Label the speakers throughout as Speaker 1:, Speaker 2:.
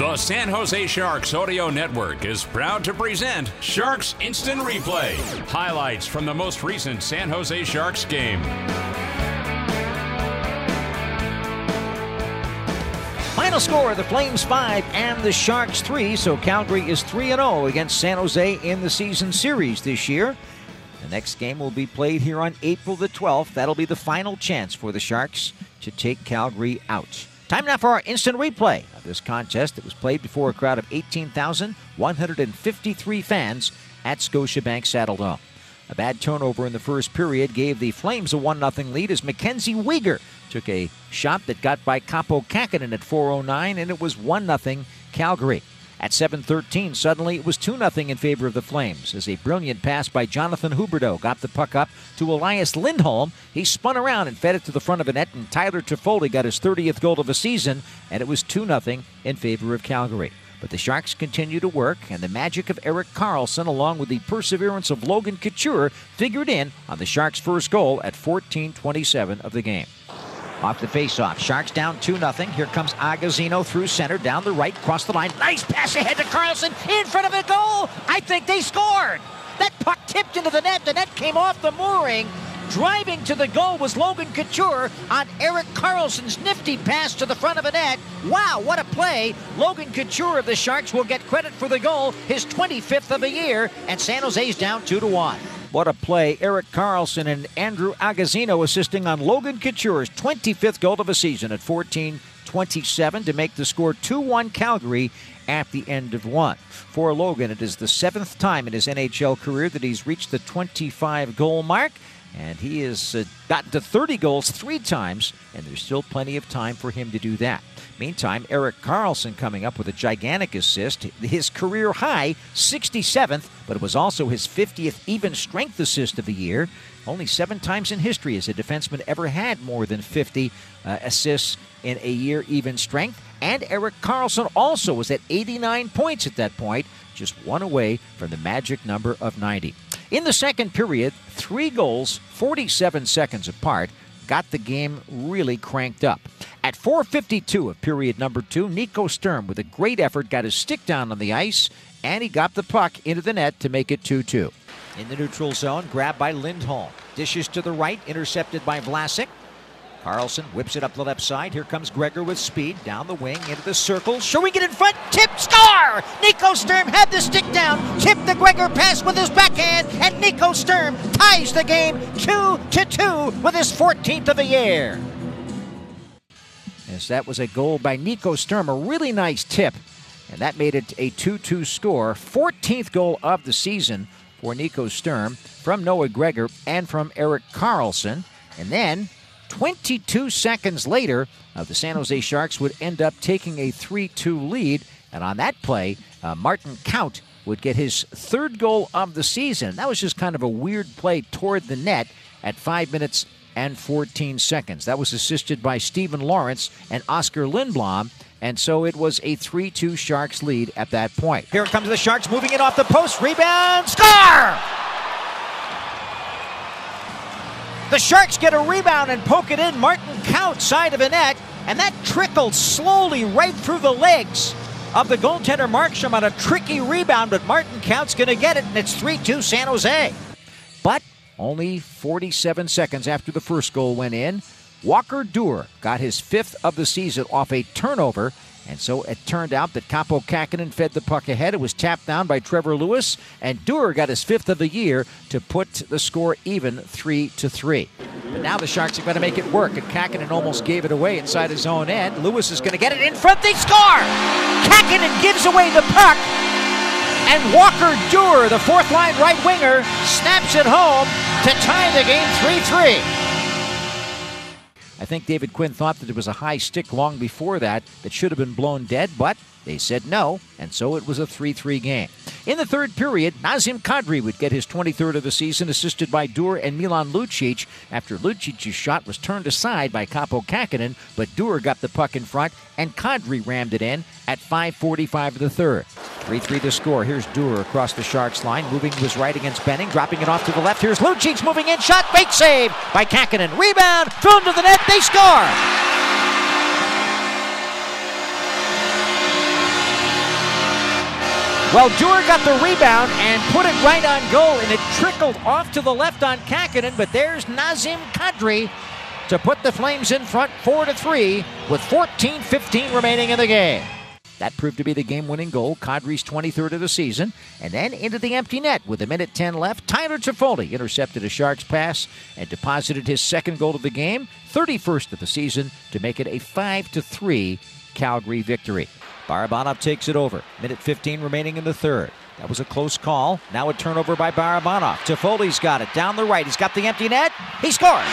Speaker 1: The San Jose Sharks Audio Network is proud to present Sharks Instant Replay. Highlights from the most recent San Jose Sharks game.
Speaker 2: Final score the Flames 5 and the Sharks 3. So Calgary is 3 0 against San Jose in the season series this year. The next game will be played here on April the 12th. That'll be the final chance for the Sharks to take Calgary out. Time now for our instant replay this contest that was played before a crowd of 18,153 fans at Scotiabank Saddledome. A bad turnover in the first period gave the Flames a 1 0 lead as Mackenzie Weegar took a shot that got by Kaapo Kähkönen at 4.09, and it was 1 0 Calgary. At 7:13, suddenly it was 2 0 in favor of the Flames as a brilliant pass by Jonathan Huberdeau got the puck up to Elias Lindholm. He spun around and fed it to the front of the net, and Tyler Toffoli got his 30th goal of the season, and it was 2 0 in favor of Calgary. But the Sharks continue to work, and the magic of Erik Karlsson, along with the perseverance of Logan Couture, figured in on the Sharks' first goal at 14:27 of the game. Off the faceoff. Sharks down 2 0. Here comes Agozzino through center, down the right, cross the line. Nice pass ahead to Karlsson in front of the goal. I think they scored. That puck tipped into the net. The net came off the mooring. Driving to the goal was Logan Couture on Erik Karlsson's nifty pass to the front of the net. Wow, what a play. Logan Couture of the Sharks will get credit for the goal, his 25th of the year, and San Jose's down 2 to 1. What a play. Erik Karlsson and Andrew Agozzino assisting on Logan Couture's 25th goal of the season at 14 27 to make the score 2 1 Calgary at the end of one. For Logan, it is the seventh time in his NHL career that he's reached the 25 goal mark. And he has uh, gotten to 30 goals three times, and there's still plenty of time for him to do that. Meantime, Erik Karlsson coming up with a gigantic assist, his career high, 67th, but it was also his 50th even strength assist of the year. Only seven times in history has a defenseman ever had more than 50 uh, assists in a year even strength. And Erik Karlsson also was at 89 points at that point, just one away from the magic number of 90. In the second period, three goals, 47 seconds apart, got the game really cranked up. At 4:52 of period number 2, Nico Sturm with a great effort got his stick down on the ice and he got the puck into the net to make it 2-2. In the neutral zone, grabbed by Lindholm. Dishes to the right, intercepted by Vlasic. Karlsson whips it up the left side. Here comes Gregor with speed down the wing into the circle. Showing it in front. Tip score! Nico Sturm had the stick down. Tip the Gregor pass with his backhand, and Nico Sturm ties the game two to two with his 14th of the year. As that was a goal by Nico Sturm, a really nice tip, and that made it a 2-2 score. 14th goal of the season for Nico Sturm from Noah Gregor and from Erik Karlsson, and then 22 seconds later, uh, the San Jose Sharks would end up taking a 3 2 lead. And on that play, uh, Martin Kaut would get his third goal of the season. That was just kind of a weird play toward the net at 5 minutes and 14 seconds. That was assisted by Steven Lorentz and Oskar Lindblom. And so it was a 3 2 Sharks lead at that point. Here comes the Sharks moving it off the post. Rebound. Score! The Sharks get a rebound and poke it in. Martin Kaut side of the net, and that trickled slowly right through the legs of the goaltender Markstrom on a tricky rebound, but Martin Kaut's going to get it, and it's 3 2 San Jose. But only 47 seconds after the first goal went in, Walker Duehr got his fifth of the season off a turnover and so it turned out that Kaapo Kähkönen fed the puck ahead. It was tapped down by Trevor Lewis, and Duehr got his fifth of the year to put the score even three to three. But now the Sharks are going to make it work, and Kähkönen almost gave it away inside his own end. Lewis is going to get it in front. They score! Kähkönen gives away the puck, and Walker Duehr, the fourth line right winger, snaps it home to tie the game 3 3. I think David Quinn thought that there was a high stick long before that that should have been blown dead, but they said no, and so it was a 3 3 game. In the third period, Nazim Kadri would get his 23rd of the season, assisted by Duehr and Milan Lucic after Lucic's shot was turned aside by Kaapo Kähkönen, but Duehr got the puck in front and Kadri rammed it in at 5.45 of the third. 3 3 to score. Here's Duehr across the Sharks line, moving to his right against Benning, dropping it off to the left. Here's Lucic moving in, shot, fake save by Kähkönen. Rebound, thrown to the net, they score! Well, Duehr got the rebound and put it right on goal, and it trickled off to the left on Kähkönen, but there's Nazim Kadri to put the Flames in front 4 to 3 with 14-15 remaining in the game. That proved to be the game-winning goal, Kadri's 23rd of the season, and then into the empty net with a minute 10 left. Tyler Toffoli intercepted a Sharks pass and deposited his second goal of the game, 31st of the season, to make it a 5 3 Calgary victory. Barabanov takes it over. Minute 15 remaining in the third. That was a close call. Now a turnover by Barabanov. Toffoli's got it down the right. He's got the empty net. He scores.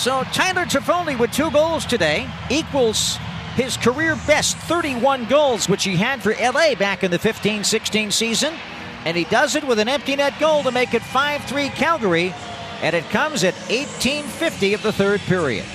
Speaker 2: So Tyler Toffoli with two goals today equals his career best 31 goals, which he had for LA back in the 15 16 season. And he does it with an empty net goal to make it 5 3 Calgary and it comes at 1850 of the third period.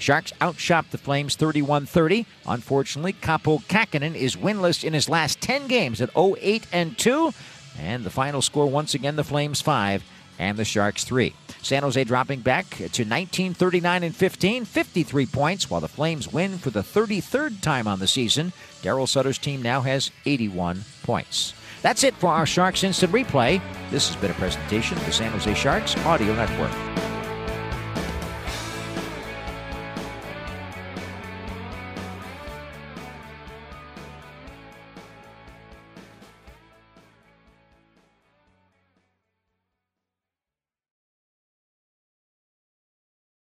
Speaker 2: Sharks outshot the Flames 31 30. Unfortunately, Kaapo Kähkönen is winless in his last 10 games at 0 8 and 2. And the final score once again the Flames 5 and the Sharks 3. San Jose dropping back to 19 39 and 15, 53 points, while the Flames win for the 33rd time on the season. Daryl Sutter's team now has 81 points. That's it for our Sharks Instant Replay. This has been a presentation of the San Jose Sharks Audio Network.